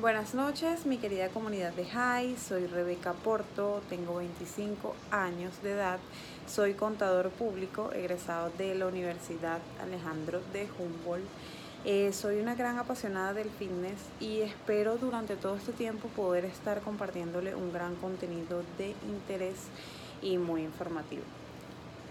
Buenas noches, mi querida comunidad de High. Soy Rebeca Porto, tengo 25 años de edad. Soy contador público egresado de la Universidad Alejandro de Humboldt. Eh, soy una gran apasionada del fitness y espero durante todo este tiempo poder estar compartiéndole un gran contenido de interés y muy informativo.